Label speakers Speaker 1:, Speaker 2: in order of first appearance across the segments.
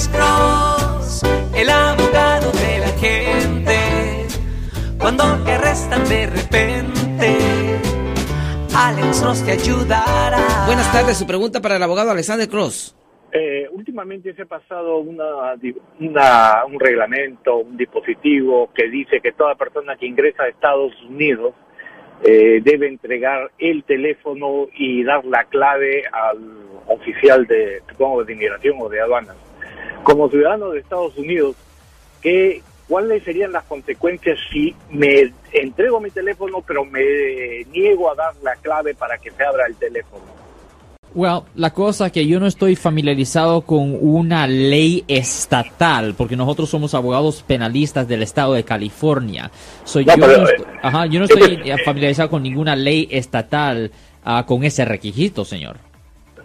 Speaker 1: Alex Cross, el abogado de la gente. Cuando te arrestan de repente, Alex Cross te ayudará.
Speaker 2: Buenas tardes, su pregunta para el abogado Alexander Cross.
Speaker 3: Eh, últimamente se ha pasado una, una- un reglamento, un dispositivo que dice que toda persona que ingresa a Estados Unidos eh, debe entregar el teléfono y dar la clave al oficial de, supongo, de inmigración o de aduanas. Como ciudadano de Estados Unidos, ¿qué, ¿cuáles serían las consecuencias si me entrego mi teléfono pero me niego a dar la clave para que se abra el teléfono?
Speaker 4: Well, la cosa es que yo no estoy familiarizado con una ley estatal, porque nosotros somos abogados penalistas del estado de California. So,
Speaker 3: No,
Speaker 4: yo,
Speaker 3: pero,
Speaker 4: no
Speaker 3: eh,
Speaker 4: estoy, ajá, yo no estoy eh, familiarizado con ninguna ley estatal ah, con ese requisito, señor.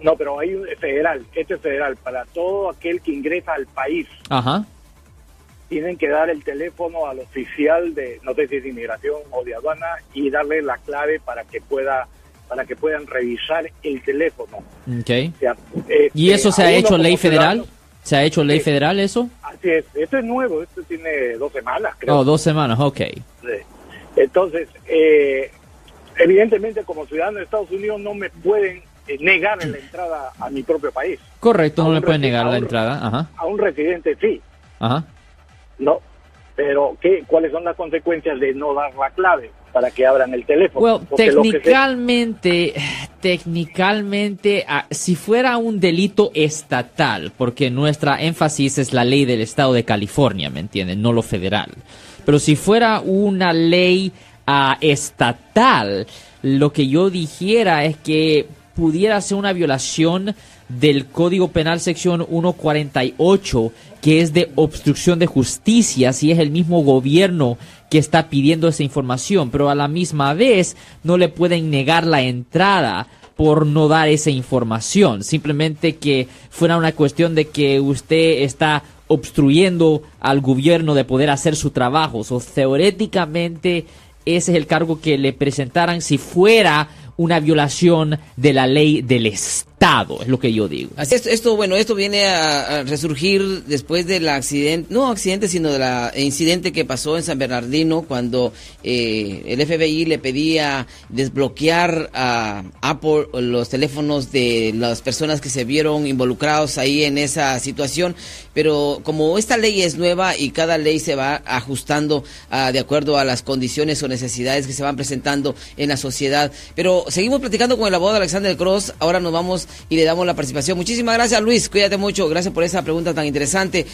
Speaker 3: No, pero hay un federal, este es federal, para todo aquel que ingresa al país,
Speaker 4: Ajá.
Speaker 3: tienen que dar el teléfono al oficial de, no sé si es de inmigración o de aduana, y darle la clave para que pueda, para que puedan revisar el teléfono.
Speaker 4: Okay.
Speaker 3: O sea, este,
Speaker 4: ¿Y eso se ha hecho ley federal?
Speaker 3: ciudadano-
Speaker 4: ¿Se ha hecho ley
Speaker 3: Sí.
Speaker 4: federal eso?
Speaker 3: Así es, esto es nuevo, esto tiene dos semanas, creo.
Speaker 4: Oh, dos semanas, ok.
Speaker 3: Sí. Entonces, eh, evidentemente como ciudadano de Estados Unidos no me pueden negar la entrada a mi propio país.
Speaker 4: Correcto, no le pueden negar la entrada. Ajá,
Speaker 3: A un residente sí,
Speaker 4: ajá.
Speaker 3: No, pero ¿qué, ¿cuáles son las consecuencias de no dar la clave para que abran el teléfono?
Speaker 4: Well, técnicamente, técnicamente, ah, si fuera un delito estatal, porque nuestra énfasis es la ley del estado de California, ¿me entienden? No lo federal. Pero si fuera una ley ah, estatal, lo que yo dijera es que pudiera ser una violación del Código Penal sección 148, que es de obstrucción de justicia, si es el mismo gobierno que está pidiendo esa información, pero a la misma vez no le pueden negar la entrada por no dar esa información, simplemente que fuera una cuestión de que usted está obstruyendo al gobierno de poder hacer su trabajo. O teóricamente ese es el cargo que le presentaran si fuera una violación de la ley del Estado, es lo que yo digo.
Speaker 2: Así es, esto, bueno, esto viene a, a resurgir después del accidente, no accidente, sino del incidente que pasó en San Bernardino cuando eh, el FBI le pedía desbloquear a Apple los teléfonos de las personas que se vieron involucrados ahí en esa situación. Pero como esta ley es nueva y cada ley se va ajustando ah, de acuerdo a las condiciones o necesidades que se van presentando en la sociedad. Pero seguimos platicando con el abogado Alexander Cross. Ahora nos vamos y le damos la participación. Muchísimas gracias, Luis. Cuídate mucho. Gracias por esa pregunta tan interesante.